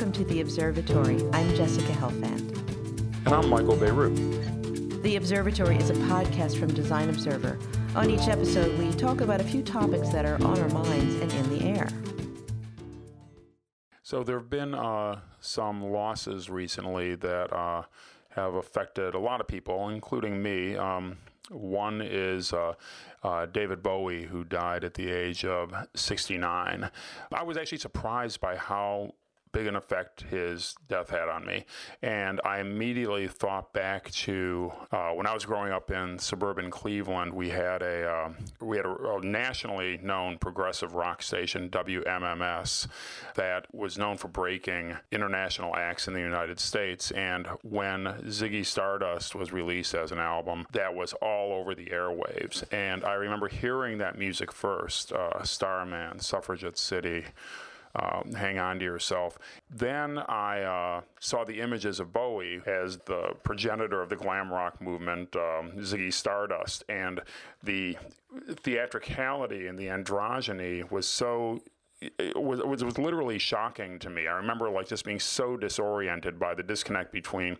welcome to The Observatory. I'm Jessica Helfand. And I'm Michael Bierut. The Observatory is a podcast from Design Observer. On each episode, we talk about a few topics that are on our minds and in the air. So, there have been uh, some losses recently that uh, have affected a lot of people, including me. Um, one is uh, uh, David Bowie, who died at the age of 69. I was actually surprised by how big an effect his death had on me. And I immediately thought back to uh, when I was growing up in suburban Cleveland. We had a uh, we had a, nationally known progressive rock station, WMMS, that was known for breaking international acts in the United States. And when Ziggy Stardust was released as an album, that was all over the airwaves. And I remember hearing that music first, uh, Starman, Suffragette City um, hang on to yourself. Then I uh, saw the images of Bowie as the progenitor of the glam rock movement, um, Ziggy Stardust, and the theatricality and the androgyny was so it was, it was, was literally shocking to me. I remember like just being so disoriented by the disconnect between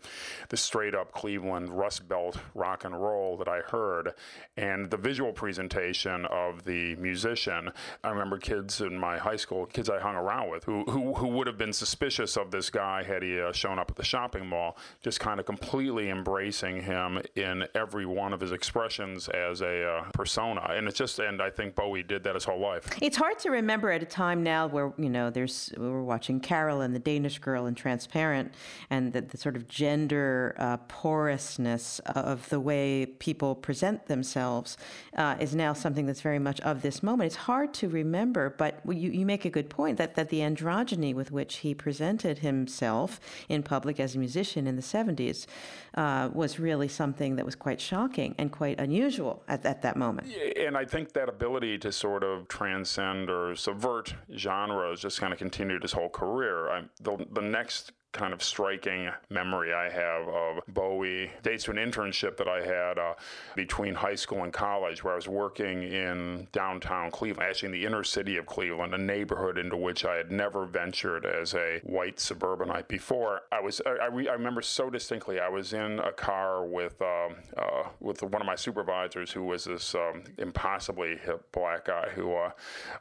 the straight up Cleveland Rust Belt rock and roll that I heard and the visual presentation of the musician. I remember kids in my high school, kids I hung around with, who who, who would have been suspicious of this guy had he uh, shown up at the shopping mall, just kind of completely embracing him in every one of his expressions as a uh, persona. And it's just, and I think Bowie did that his whole life. It's hard to remember at a time time now where you know there's we're watching Carol and the Danish Girl and Transparent, and the, the sort of gender uh, porousness of the way people present themselves uh, is now something that's very much of this moment. It's hard to remember, but you, you make a good point that that the androgyny with which he presented himself in public as a musician in the 70s uh, was really something that was quite shocking and quite unusual at, at that moment. And I think that ability to sort of transcend or subvert genres just kind of continued his whole career. I, the, the next kind of striking memory I have of Bowie dates to an internship that I had uh, between high school and college where I was working in downtown Cleveland, actually in the inner city of Cleveland, a neighborhood into which I had never ventured as a white suburbanite before. I was I, I, re- I remember so distinctly I was in a car with um, uh, with one of my supervisors who was this um, impossibly hip black guy who uh,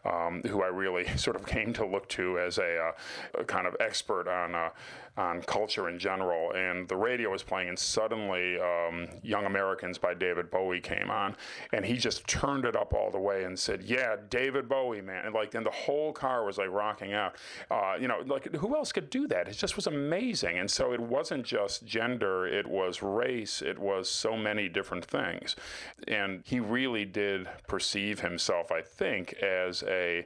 um, who I really sort of came to look to as a, uh, a kind of expert on uh, on culture in general. And the radio was playing, and suddenly um, Young Americans by David Bowie came on, and he just turned it up all the way and said, "Yeah, David Bowie, man!" And like, then the whole car was like rocking out. Uh, you know, like who else could do that? It just was amazing. And so it wasn't just gender; it was race. It was so many different things, and he really did perceive himself, I think, as a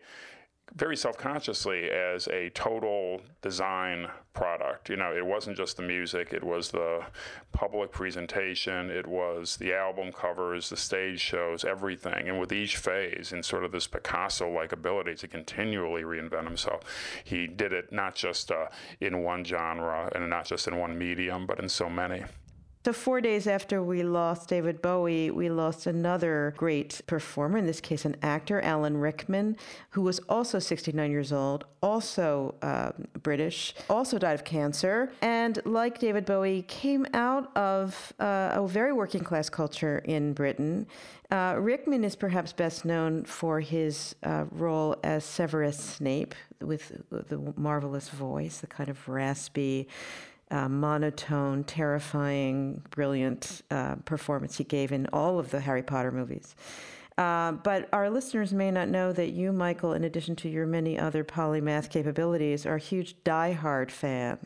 very self-consciously as a total design product. You know, it wasn't just the music, it was the public presentation, it was the album covers, the stage shows, everything. And with each phase in sort of this Picasso-like ability to continually reinvent himself, he did it not just uh, in one genre and not just in one medium, but in so many. So, four days after we lost David Bowie, we lost another great performer, in this case, an actor, Alan Rickman, who was also 69 years old, also uh, British, also died of cancer, and like David Bowie, came out of uh, a very working class culture in Britain. Uh, Rickman is perhaps best known for his uh, role as Severus Snape with the marvelous voice, the kind of raspy, uh, monotone, terrifying, brilliant uh, performance he gave in all of the Harry Potter movies. Uh, but our listeners may not know that you, Michael, in addition to your many other polymath capabilities, are a huge Die Hard fan.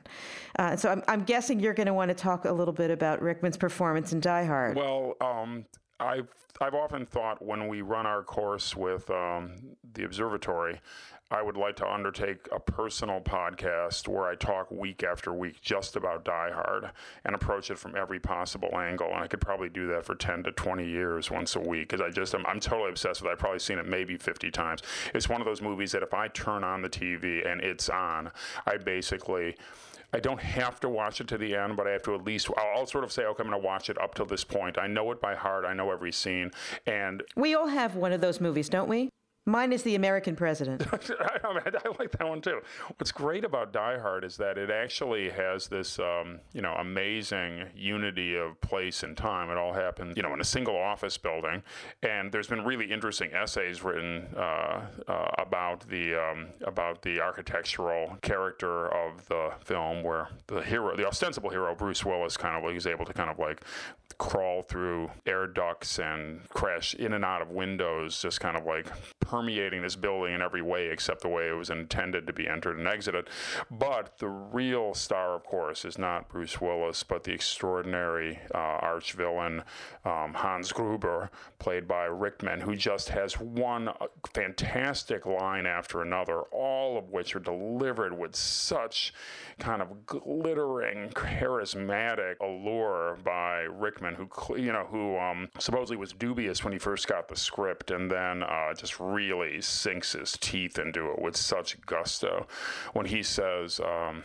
Uh, so I'm, I'm, guessing you're going to want to talk a little bit about Rickman's performance in Die Hard. Well, um, I've I've often thought when we run our course with um, the observatory I would like to undertake a personal podcast where I talk week after week just about Die Hard and approach it from every possible angle. And I could probably do that for 10 to 20 years once a week because I just am, I'm totally obsessed with it. I've probably seen it maybe 50 times. It's one of those movies that if I turn on the TV and it's on, I basically. I don't have to watch it to the end, but I have to at least. I'll, I'll sort of say, okay, I'm going to watch it up till this point. I know it by heart. I know every scene, and we all have one of those movies, don't we? Mine is the American president. I, mean, I, like that one too. What's great about Die Hard is that it actually has this, um, you know, amazing unity of place and time. It all happened, you know, in a single office building, and there's been really interesting essays written uh, uh, about the um, about the architectural character of the film, where the hero, the ostensible hero, Bruce Willis, kind of was able to kind of like crawl through air ducts and crash in and out of windows, just kind of like permeating this building in every way except the way it was intended to be entered and exited. But the real star, of course, is not Bruce Willis, but the extraordinary uh, arch villain um, Hans Gruber, played by Rickman, who just has one fantastic line after another, all of which are delivered with such kind of glittering, charismatic allure by Rickman, who you know who um, supposedly was dubious when he first got the script, and then uh, just really sinks his teeth into it with such gusto when he says. Um,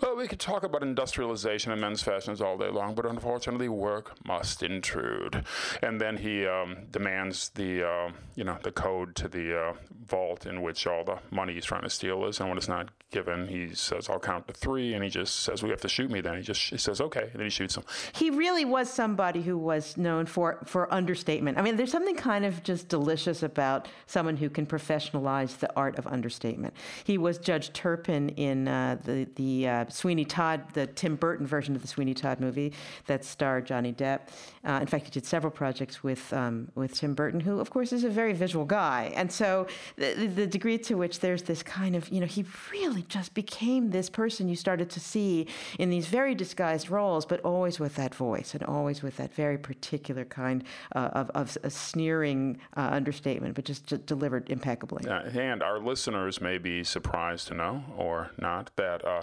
well, we could talk about industrialization and men's fashions all day long, but unfortunately, work must intrude. And then he um, demands the, uh, you know, the code to the uh, vault in which all the money he's trying to steal is. And when it's not given, he says, "I'll count to three, and he just says, "We have to shoot me." Then he just he says, "Okay," and then he shoots him. He really was somebody who was known for for understatement. I mean, there's something kind of just delicious about someone who can professionalize the art of understatement. He was Judge Turpin in uh, the the uh, Sweeney Todd, the Tim Burton version of the Sweeney Todd movie that starred Johnny Depp. Uh, in fact, he did several projects with um, with Tim Burton, who of course is a very visual guy, and so the, the degree to which there's this kind of you know he really just became this person you started to see in these very disguised roles, but always with that voice and always with that very particular kind uh, of, of a sneering uh, understatement, but just, delivered impeccably. and our listeners may be surprised to know, or not, that uh,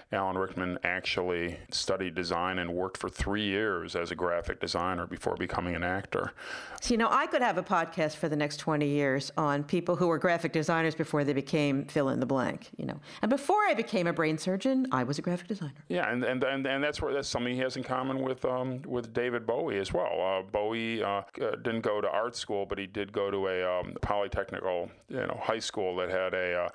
Alan Rickman actually studied design and worked for three years as a graphic designer before becoming an actor. So, you know, I could have a podcast for the next 20 years on people who were graphic designers before they became fill in the blank, you know. And before I became a brain surgeon, I was a graphic designer. Yeah, and, and, and, and that's where that's something he has in common with um, with David Bowie as well. Uh, Bowie uh, didn't go to art school, but he did go to a um, polytechnical, you know, high school that had a, uh,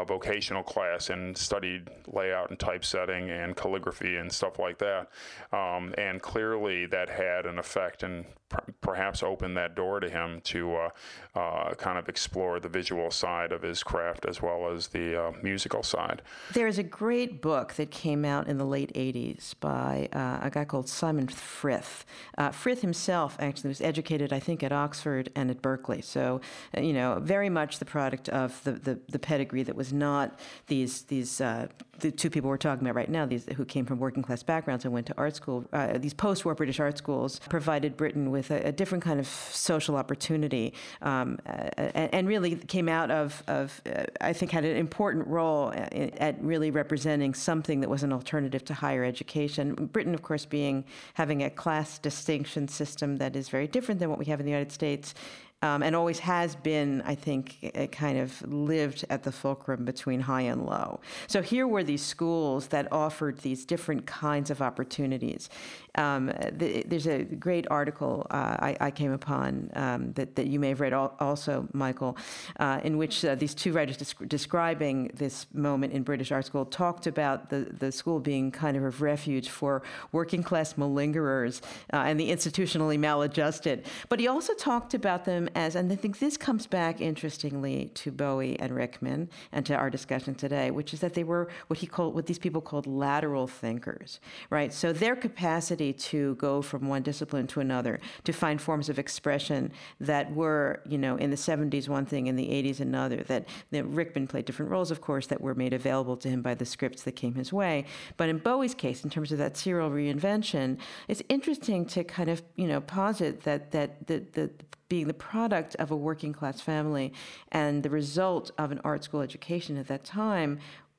a vocational class and studied layout and type typesetting and calligraphy and stuff like that. Um, and clearly that had an effect and pr- perhaps opened that door to him to uh, uh, kind of explore the visual side of his craft as well as the uh, musical side. There's a great book that came out in the late 80s by uh, a guy called Simon Frith. Uh, Frith himself actually was educated, I think, at Oxford and at Berkeley. So, uh, you know, very much the product of the, the, the pedigree that was not these, these the two people we're talking about right now, these who came from working class backgrounds and went to art school, these post war British art schools provided Britain with a, a different kind of social opportunity, um, and, and, really came out of, of uh, I think, had an important role at, at, really representing something that was an alternative to higher education. Britain, of course, being having a class distinction system that is very different than what we have in the United States um, and always has been, I think, kind of lived at the fulcrum between high and low. So here were these schools that offered these different kinds of opportunities. Um, the, there's a great article uh, I, I, came upon um, that, that you may have read al- also, Michael, uh, in which uh, these two writers desc- describing this moment in British art school talked about the, the school being kind of a refuge for working class malingerers uh, and the institutionally maladjusted. But he also talked about them as, and I think this comes back interestingly to Bowie and Rickman and to our discussion today, which is that they were what he called, what these people called lateral thinkers, right? So their capacity to go from one discipline to another, to find forms of expression that were, you know, in the 70s one thing, in the 80s another, that, that Rickman played different roles, of course, that were made available to him by the scripts that came his way. But in Bowie's case, in terms of that serial reinvention, it's interesting to kind of, you know, posit that, that the being the product of a working class family and the result of an art school education at that time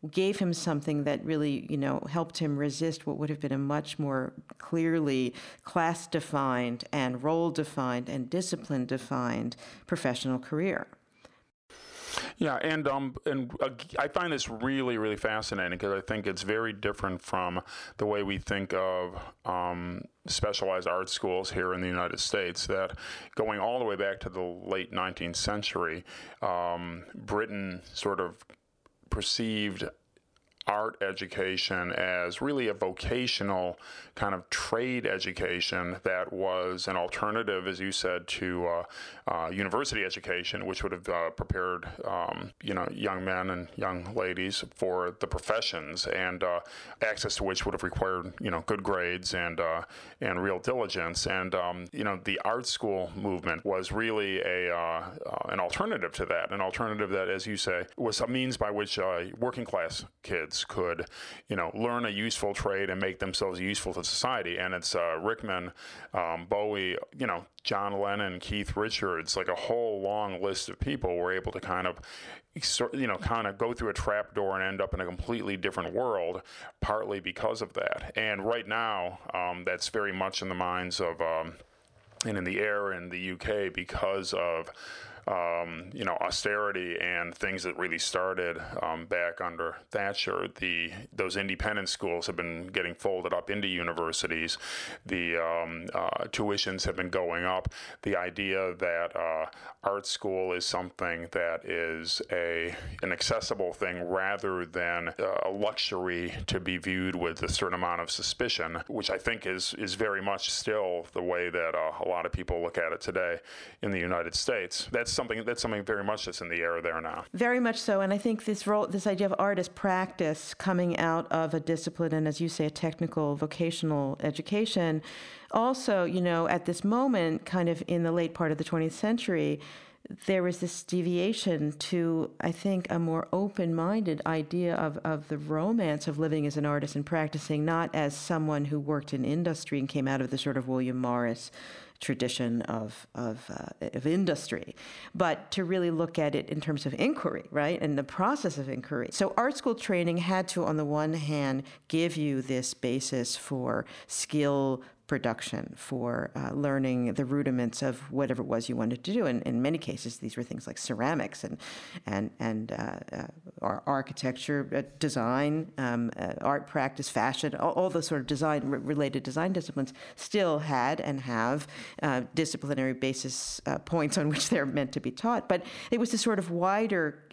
gave him something that really, you know, helped him resist what would have been a much more clearly class defined and role defined and discipline defined professional career. Yeah, and um, and uh, I find this really, really fascinating because I think it's very different from the way we think of um, specialized art schools here in the United States. That going all the way back to the late 19th century, um, Britain sort of perceived art education as really a vocational kind of trade education that was an alternative, as you said, to uh, uh, university education, which would have uh, prepared um, you know young men and young ladies for the professions, and uh, access to which would have required you know good grades and uh, and real diligence. And um, you know the art school movement was really a uh, an alternative to that, an alternative that, as you say, was a means by which working class kids could, you know, learn a useful trade and make themselves useful to society. And it's uh, Rickman, um, Bowie, you know, John Lennon, Keith Richards, like a whole long list of people were able to kind of, you know, kind of go through a trap door and end up in a completely different world, partly because of that. And right now, um, that's very much in the minds of. Um, and in the air in the UK because of um, you know, austerity and things that really started um, back under Thatcher. The those independent schools have been getting folded up into universities. The um, uh, tuitions have been going up. The idea that uh, art school is something that is a an accessible thing rather than uh, a luxury to be viewed with a certain amount of suspicion, which I think is is very much still the way that uh, a lot of people look at it today in the United States. That's something that's something very much that's in the air there now. Very much so, and I think this role, this idea of art as practice, coming out of a discipline and, as you say, a technical vocational education, also, you know, at this moment, kind of in the late part of the 20th century there was this deviation to, I think, a more open minded idea of, of the romance of living as an artist and practicing not as someone who worked in industry and came out of the sort of William Morris tradition of of, uh, of industry, but to really look at it in terms of inquiry, right, and the process of inquiry. So art school training had to, on the one hand, give you this basis for skill production, for uh, learning the rudiments of whatever it was you wanted to do. And in many cases, these were things like ceramics and and and uh, uh, architecture, uh, design, um, uh, art practice, fashion, all, all the sort of design related design disciplines still had and have disciplinary basis points on which they're meant to be taught. But it was a sort of wider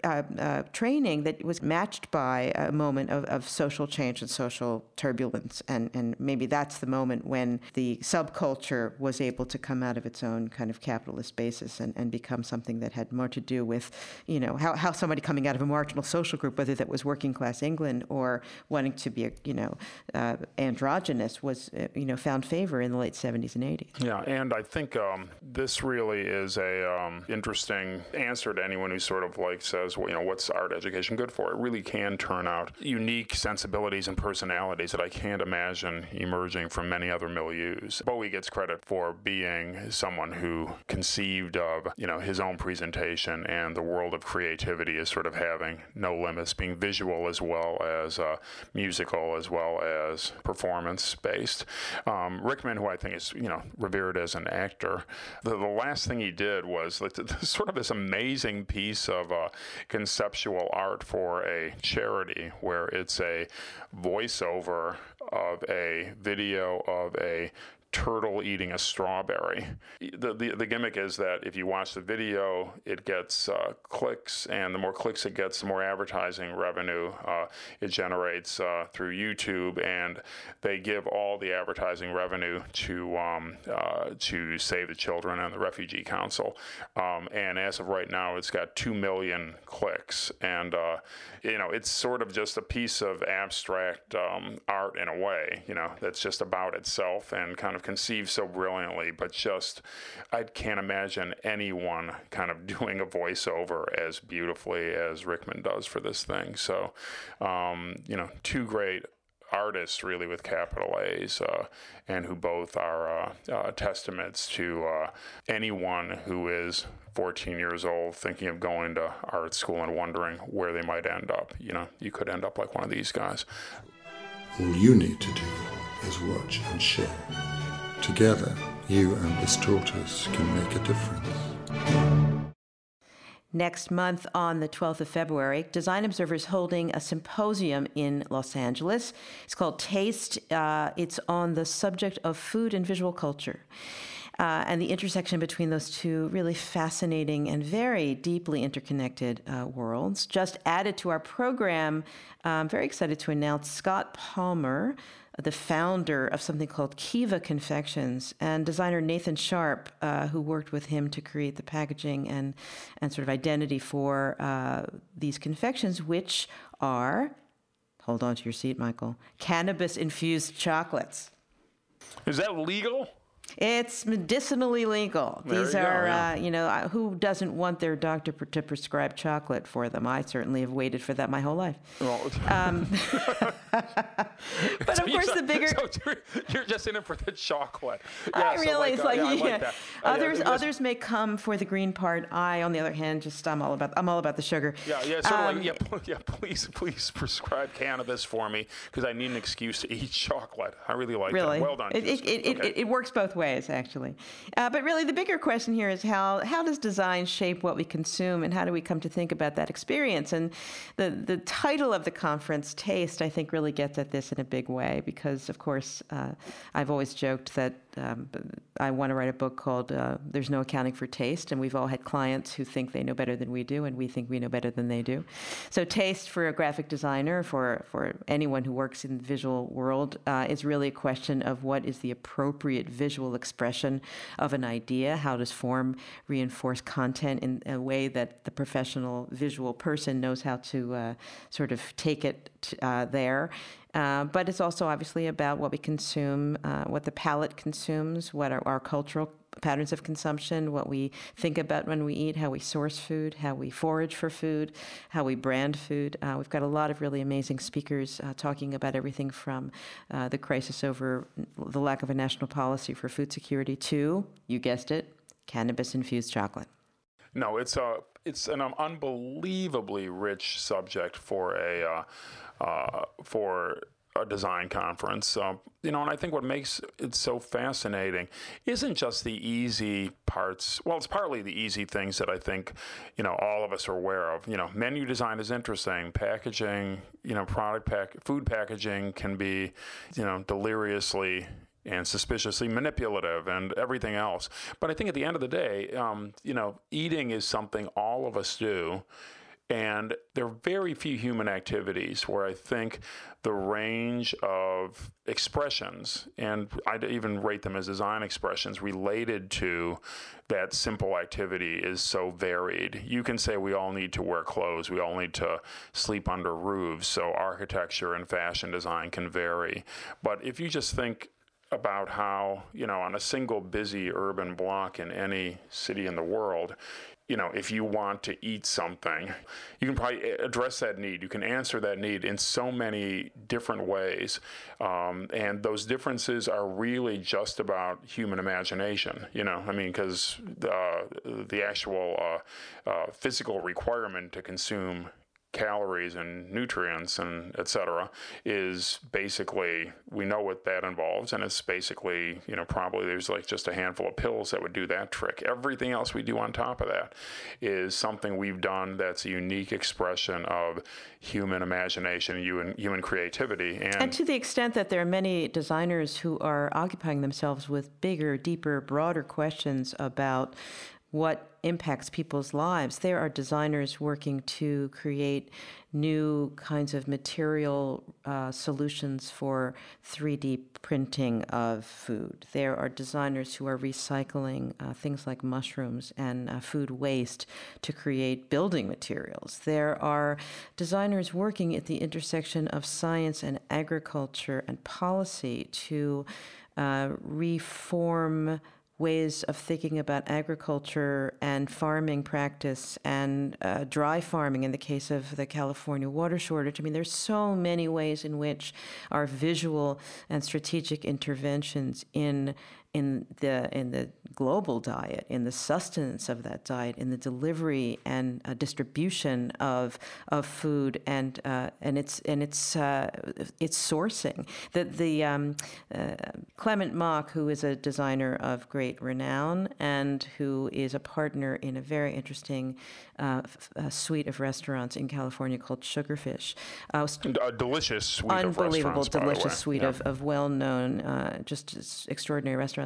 training that was matched by a moment of, of social change and social turbulence, and and maybe that's the moment when the subculture was able to come out of its own kind of capitalist basis and, and become something that had more to do with, you know, how, how somebody coming out of a marginal social group, whether that was working class England or wanting to be, you know, uh, androgynous, was, uh, you know, found favor in the late 70s and 80s. Yeah, and I think um, this really is a um, interesting answer to anyone who sort of like says, well, you know, what's art education good for? It really can turn out unique sensibilities and personalities that I can't imagine emerging from many other milieux use. Bowie gets credit for being someone who conceived of, you know, his own presentation and the world of creativity as sort of having no limits, being visual as well as uh, musical as well as performance based. Um, Rickman, who I think is, you know, revered as an actor, the, the last thing he did was like, sort of this amazing piece of uh, conceptual art for a charity where it's a voiceover of a video of a turtle eating a strawberry. The, the, the, gimmick is that if you watch the video, it gets uh, clicks, and the more clicks it gets, the more advertising revenue uh, it generates uh, through YouTube, and they give all the advertising revenue to um, uh, to Save the Children and the Refugee Council. Um, and as of right now, it's got two million clicks, and uh, you know it's sort of just a piece of abstract um, art in a way, you know, that's just about itself and kind of conceived so brilliantly, but just I can't imagine anyone kind of doing a voiceover as beautifully as Rickman does for this thing. So, um, you know, two great artists really with capital A's uh, and who both are uh, uh, testaments to uh, anyone who is 14 years old thinking of going to art school and wondering where they might end up. You know, you could end up like one of these guys. All you need to do is watch and share. Together, you and this tortoise can make a difference. Next month, on the 12th of February, Design Observer is holding a symposium in Los Angeles. It's called Taste. Uh, it's on the subject of food and visual culture. Uh, and the intersection between those two really fascinating and very deeply interconnected uh, worlds. Just added to our program, I'm very excited to announce Scott Palmer, the founder of something called Kiva Confections, and designer Nathan Sharp, uh, who worked with him to create the packaging and, and sort of identity for uh, these confections, which are, hold on to your seat, Michael, cannabis infused chocolates. Is that legal? It's medicinally legal. There These are, yeah. uh, you know, who doesn't want their doctor pr- to prescribe chocolate for them? I certainly have waited for that my whole life. Well, Um, but of course, the bigger. So you're, you're just in it for the chocolate. I Yeah, so really, it's uh, like, yeah, like that. Uh, others, others may come for the green part. I, on the other hand, just I'm all about, I'm all about the sugar. Yeah, yeah, sort of Um, like, yeah, pl- yeah, please, please prescribe cannabis for me because I need an excuse to eat chocolate. I really like Really, that. Well done. It, it, it, Okay. it works both ways, actually. Uh, but really, the bigger question here is how how does design shape what we consume, and how do we come to think about that experience? And the the title of the conference, Taste, I think, really gets at this in a big way because, of course, uh, I've always joked that um, I want to write a book called uh, "There's No Accounting for Taste," and we've all had clients who think they know better than we do, and we think we know better than they do. So, taste for a graphic designer, for for anyone who works in the visual world, uh, is really a question of what is the appropriate visual expression of an idea. How does form reinforce content in a way that the professional visual person knows how to uh, sort of take it t- uh, there? Uh, but it's also obviously about what we consume, uh, what the palate consumes, what are our cultural patterns of consumption, what we think about when we eat, how we source food, how we forage for food, how we brand food. Uh, we've got a lot of really amazing speakers uh, talking about everything from uh, the crisis over the lack of a national policy for food security to, you guessed it, cannabis infused chocolate. No, it's a it's an unbelievably rich subject for a uh, for a design conference. You know, and I think what makes it so fascinating isn't just the easy parts. Well, it's partly the easy things that I think you know all of us are aware of. You know, menu design is interesting. Packaging, you know, product pack, food packaging can be, you know, deliriously and suspiciously manipulative and everything else. But I think at the end of the day, um, you know, eating is something all of us do. And there are very few human activities where I think the range of expressions, and I'd even rate them as design expressions related to that simple activity, is so varied. You can say we all need to wear clothes, we all need to sleep under roofs, so architecture and fashion design can vary. But if you just think about how, you know, on a single busy urban block in any city in the world, you know, if you want to eat something, you can probably address that need. You can answer that need in so many different ways. Um, and those differences are really just about human imagination, you know, I mean, because uh, the actual uh, uh, physical requirement to consume calories and nutrients and et cetera is basically we know what that involves. And it's basically you know probably there's like just a handful of pills that would do that trick. Everything else we do on top of that is something we've done that's a unique expression of human imagination human human creativity. And, And to the extent that there are many designers who are occupying themselves with bigger, deeper, broader questions about what impacts people's lives, there are designers working to create new kinds of material uh, solutions for 3D printing of food. There are designers who are recycling uh, things like mushrooms and uh, food waste to create building materials. There are designers working at the intersection of science and agriculture and policy to uh, reform ways of thinking about agriculture and farming practice and uh, dry farming in the case of the California water shortage. I mean, there's so many ways in which our visual and strategic interventions in in the in the global diet, in the sustenance of that diet, in the delivery and uh, distribution of of food and uh, and its and its uh, its sourcing. The the um, uh, Clement Mok, who is a designer of great renown and who is a partner in a very interesting uh, f- suite of restaurants in California called Sugarfish. Uh, a delicious suite unbelievable, delicious suite yeah. of, of well-known, uh, just extraordinary restaurants.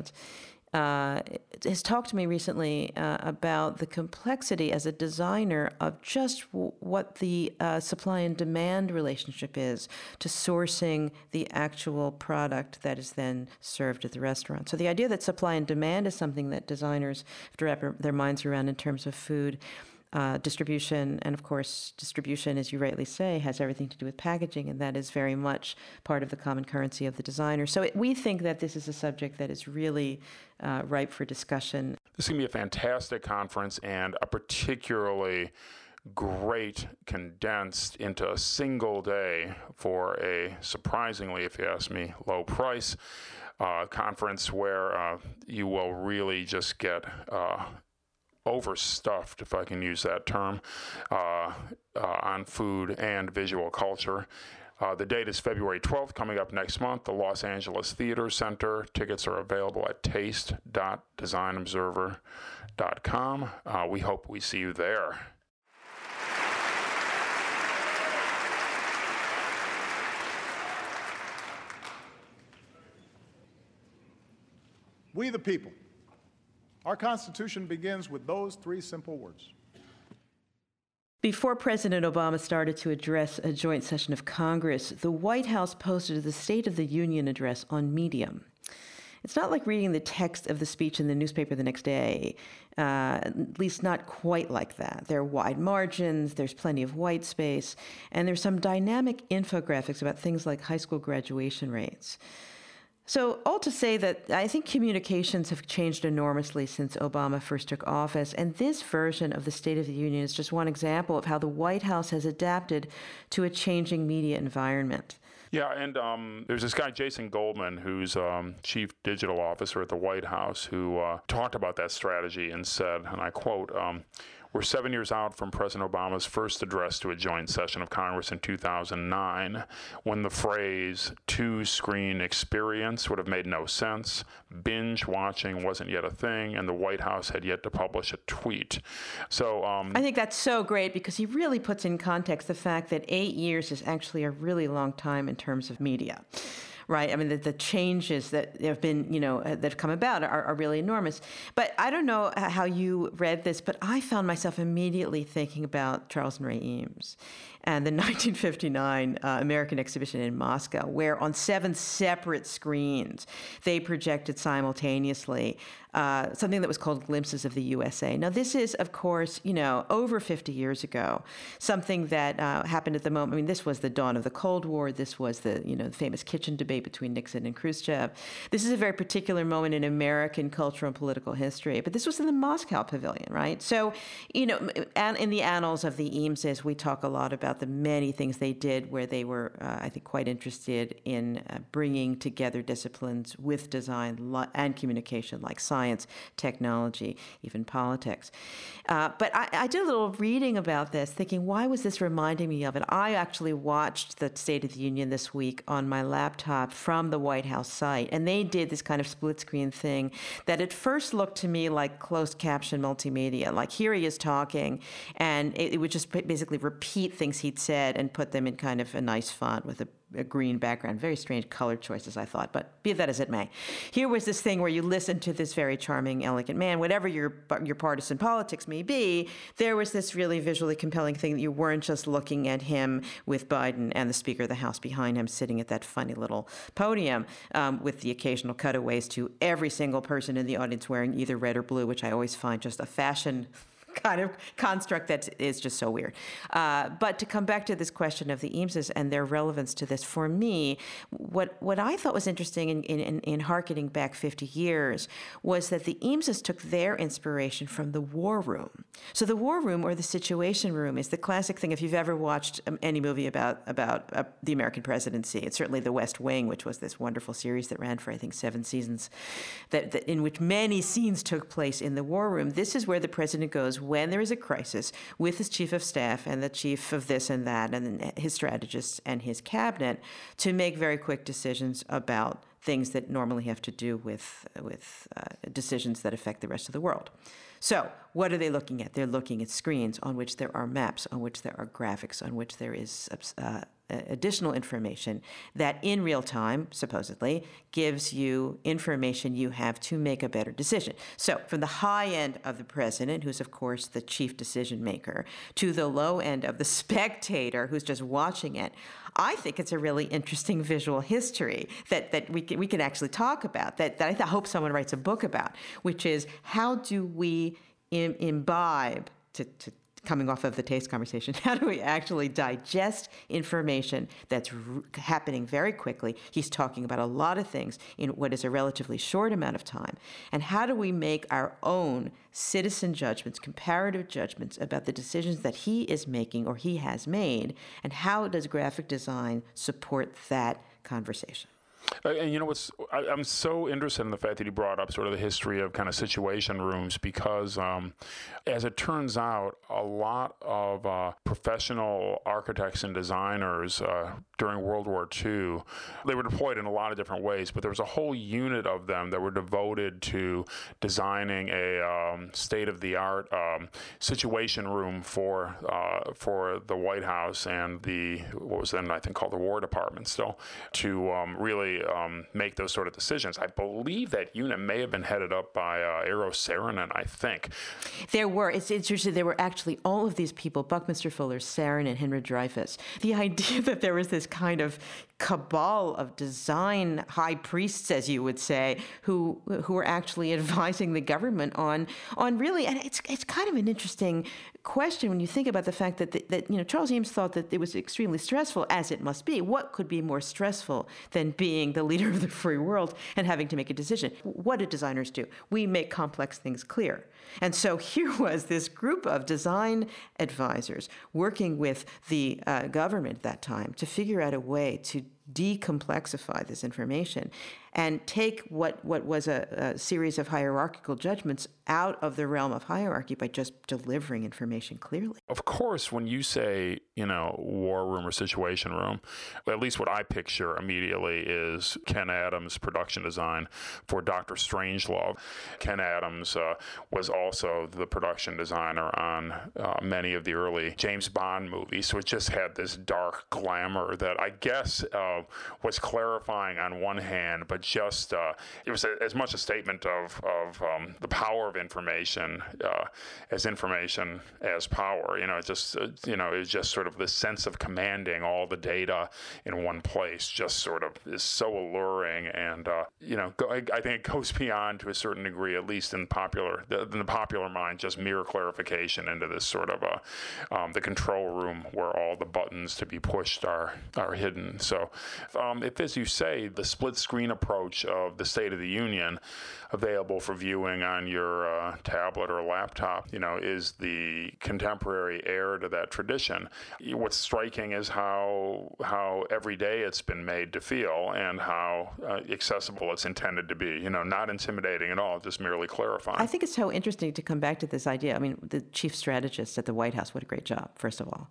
Uh, has talked to me recently uh, about the complexity as a designer of just w- what the uh, supply and demand relationship is to sourcing the actual product that is then served at the restaurant. So the idea that supply and demand is something that designers have to wrap their minds around in terms of food uh, distribution. And of course, distribution, as you rightly say, has everything to do with packaging, and that is very much part of the common currency of the designer. So it, we think that this is a subject that is really uh, ripe for discussion. This is going to be a fantastic conference and a particularly great condensed into a single day for a surprisingly, if you ask me, low price. Uh, conference where uh, you will really just get uh, overstuffed, if I can use that term, uh, uh, on food and visual culture. Uh, the date is February 12th, coming up next month, the Los Angeles Theater Center. Tickets are available at taste.designobserver.com. Uh, we hope we see you there. We the people our Constitution begins with those three simple words. Before President Obama started to address a joint session of Congress, the White House posted the State of the Union address on Medium. It's not like reading the text of the speech in the newspaper the next day, uh, at least not quite like that. There are wide margins, there's plenty of white space, and there's some dynamic infographics about things like high school graduation rates. So, all to say that I think communications have changed enormously since Obama first took office. And this version of the State of the Union is just one example of how the White House has adapted to a changing media environment. Yeah, and um, there's this guy, Jason Goldman, who's um, chief digital officer at the White House, who uh, talked about that strategy and said, and I quote, um, we're seven years out from President Obama's first address to a joint session of Congress in 2009, when the phrase two screen experience would have made no sense. Binge watching wasn't yet a thing, and the White House had yet to publish a tweet. So um, I think that's so great because he really puts in context the fact that eight years is actually a really long time in terms of media right? I mean, the, the changes that have been, you know, uh, that have come about are, are really enormous. But I don't know how you read this, but I found myself immediately thinking about Charles and Ray Eames and the 1959 uh, American exhibition in Moscow, where on seven separate screens they projected simultaneously uh, something that was called Glimpses of the USA. Now, this is, of course, you know, over 50 years ago, something that uh, happened at the moment. I mean, this was the dawn of the Cold War. This was the, you know, the famous kitchen debate between Nixon and Khrushchev. This is a very particular moment in American cultural and political history. But this was in the Moscow Pavilion, right? So, you know, and in the annals of the Eameses, we talk a lot about the many things they did where they were, uh, I think, quite interested in uh, bringing together disciplines with design and communication, like science science, technology, even politics. Uh, but I, I, did a little reading about this, thinking, why was this reminding me of it? I actually watched the State of the Union this week on my laptop from the White House site, and they did this kind of split screen thing that at first looked to me like closed caption multimedia. Like here he is talking, and it, it would just basically repeat things he'd said and put them in kind of a nice font with a a green background. Very strange color choices, I thought, but be that as it may. Here was this thing where you listen to this very charming, elegant man, whatever your your partisan politics may be. There was this really visually compelling thing that you weren't just looking at him with Biden and the Speaker of the House behind him, sitting at that funny little podium, um, with the occasional cutaways to every single person in the audience wearing either red or blue, which I always find just a fashion kind of construct that is just so weird. Uh, but to come back to this question of the Eameses and their relevance to this, for me, what, what I thought was interesting in, in, in harkening back 50 years was that the Eameses took their inspiration from the war room. So the war room or the situation room is the classic thing. If you've ever watched um, any movie about, about uh, the American presidency, it's certainly The West Wing, which was this wonderful series that ran for, I think, seven seasons, that, that in which many scenes took place in the war room. This is where the president goes when there is a crisis with his chief of staff and the chief of this and that and his strategists and his cabinet to make very quick decisions about things that normally have to do with, with uh, decisions that affect the rest of the world. So, what are they looking at? They're looking at screens on which there are maps, on which there are graphics, on which there is uh, additional information that in real time, supposedly, gives you information you have to make a better decision. So, from the high end of the president, who's of course the chief decision maker, to the low end of the spectator who's just watching it, I think it's a really interesting visual history that, that we, can, we can actually talk about, that, that I, th- hope someone writes a book about, which is how do we Im- imbibe, to, to coming off of the taste conversation, how do we actually digest information that's r- happening very quickly? He's talking about a lot of things in what is a relatively short amount of time. And how do we make our own citizen judgments, comparative judgments about the decisions that he is making or he has made? And how does graphic design support that conversation? Uh, and you know what's I, am so interested in the fact that you brought up sort of the history of kind of situation rooms because um, as it turns out a lot of uh, professional architects and designers uh, during world war ii they were deployed in a lot of different ways but there was a whole unit of them that were devoted to designing a um, state-of-the-art um, situation room for uh, for the white house and the what was then i think called the war department still to um, really um, make those sort of decisions. I believe that unit may have been headed up by uh, Eero Saarinen, I think. There were. It's interesting. There were actually all of these people: Buckminster Fuller, Saarinen, and Henry Dreyfuss. The idea that there was this kind of cabal of design high priests, as you would say, who who were actually advising the government on on really, and it's it's kind of an interesting question when you think about the fact that, the, that you know Charles Eames thought that it was extremely stressful, as it must be. What could be more stressful than being the leader of the free world and having to make a decision? What do designers do? We make complex things clear. And so here was this group of design advisors working with the uh, government at that time to figure out a way to decomplexify this information and take what, what was a, a, series of hierarchical judgments out of the realm of hierarchy by just delivering information clearly. Of course, when you say, you know, war room or situation room, at least what I picture immediately is Ken Adams' production design for Doctor Strangelove. Ken Adams uh, was also the production designer on uh, many of the early James Bond movies, so it just had this dark glamour that I guess uh, was clarifying on one hand, but just uh, it was a, as much a statement of of um, the power of information uh, as information as power. You know, it just uh, you know it's just sort of this sense of commanding all the data in one place. Just sort of is so alluring, and uh, you know, go, I, I, think it goes beyond to a certain degree, at least in popular the, in the popular mind, just mere clarification into this sort of a um, the control room where all the buttons to be pushed are are hidden. So, um, if as you say, the split screen approach approach of the State of the Union available for viewing on your uh, tablet or laptop, you know, is the contemporary heir to that tradition. What's striking is how how every day it's been made to feel and how uh, accessible it's intended to be. You know, not intimidating at all, just merely clarifying. I think it's so interesting to come back to this idea. I mean, the chief strategist at the White House, what a great job, first of all,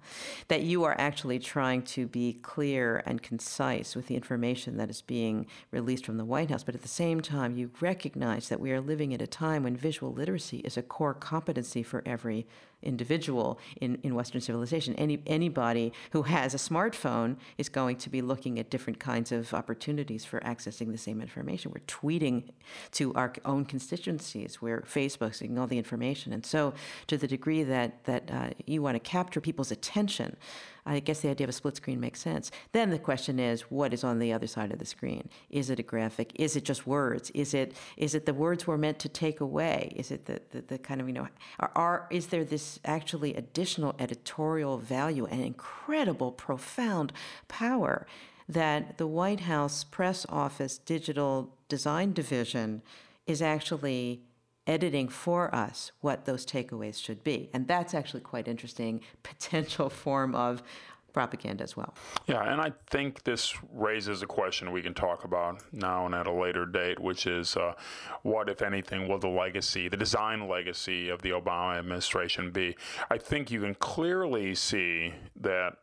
that you are actually trying to be clear and concise with the information that is being released from the White House, but at the same time, you recognize that we are living at a time when visual literacy is a core competency for every individual in, in Western civilization. Any, anybody who has a smartphone is going to be looking at different kinds of opportunities for accessing the same information. We're tweeting to our own constituencies, we're Facebooking all the information. And so, to the degree that, that uh, you want to capture people's attention, I guess the idea of a split screen makes sense. Then the question is, what is on the other side of the screen? Is it a graphic? Is it just words? Is it is it the words we're meant to take away? Is it the, the, the kind of you know are, are is there this actually additional editorial value and incredible profound power that the White House press office digital design division is actually editing for us what those takeaways should be. And that's actually quite interesting potential form of propaganda as well. Yeah, and I think this raises a question we can talk about now and at a later date, which is uh, what, if anything, will the legacy, the design legacy of the Obama administration be? I think you can clearly see that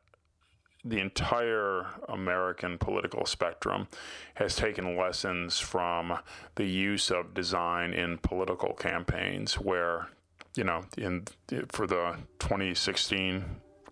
the entire American political spectrum has taken lessons from the use of design in political campaigns, where, you know, in for the 2016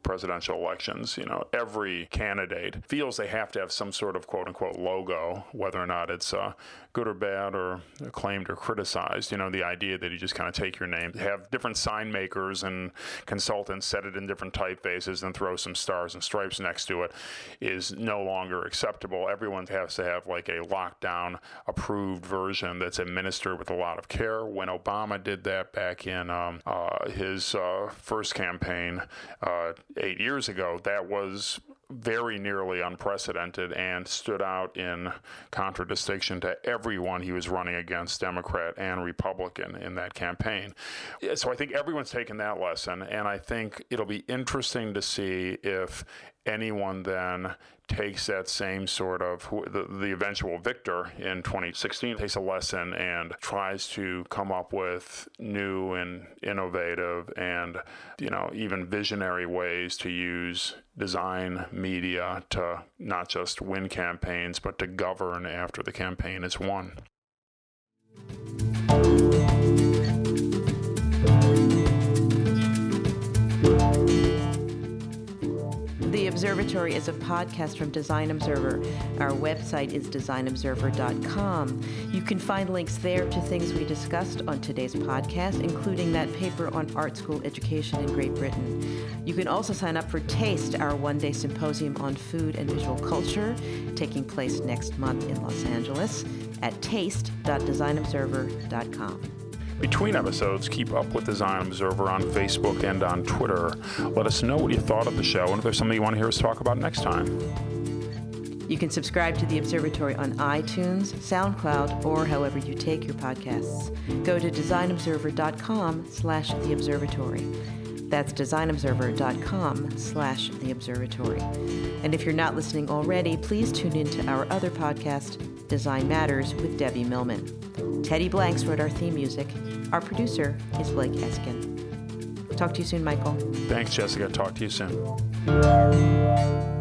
presidential elections. You know, every candidate feels they have to have some sort of quote unquote logo, whether or not it's uh, good or bad or acclaimed or criticized. You know, the idea that you just kind of take your name, have different sign makers and consultants set it in different typefaces and throw some stars and stripes next to it is no longer acceptable. Everyone has to have like a lockdown approved version that's administered with a lot of care. When Obama did that back in um, uh, his uh, first campaign, uh, eight years ago, that was very nearly unprecedented and stood out in contradistinction to everyone he was running against, Democrat and Republican, in that campaign. So I think everyone's taken that lesson, and I think it'll be interesting to see if anyone then takes that same sort of the, the eventual victor in 2016 takes a lesson and tries to come up with new and innovative and you know even visionary ways to use design media to not just win campaigns but to govern after the campaign is won Observatory is a podcast from Design Observer. Our website is designobserver.com. You can find links there to things we discussed on today's podcast, including that paper on art school education in Great Britain. You can also sign up for TASTE, our one day symposium on food and visual culture, taking place next month in Los Angeles at taste.designobserver.com. Between episodes, keep up with Design Observer on Facebook and on Twitter. Let us know what you thought of the show and if there's something you want to hear us talk about next time. You can subscribe to the Observatory on iTunes, SoundCloud, or however you take your podcasts. Go to designobserver.com slash the observatory. That's designobserver.com slash the observatory. And if you're not listening already, please tune in to our other podcast, Design Matters with Debbie Millman. Teddy Blanks wrote our theme music. Our producer is Blake Eskin. Talk to you soon, Michael. Thanks, Jessica. Talk to you soon.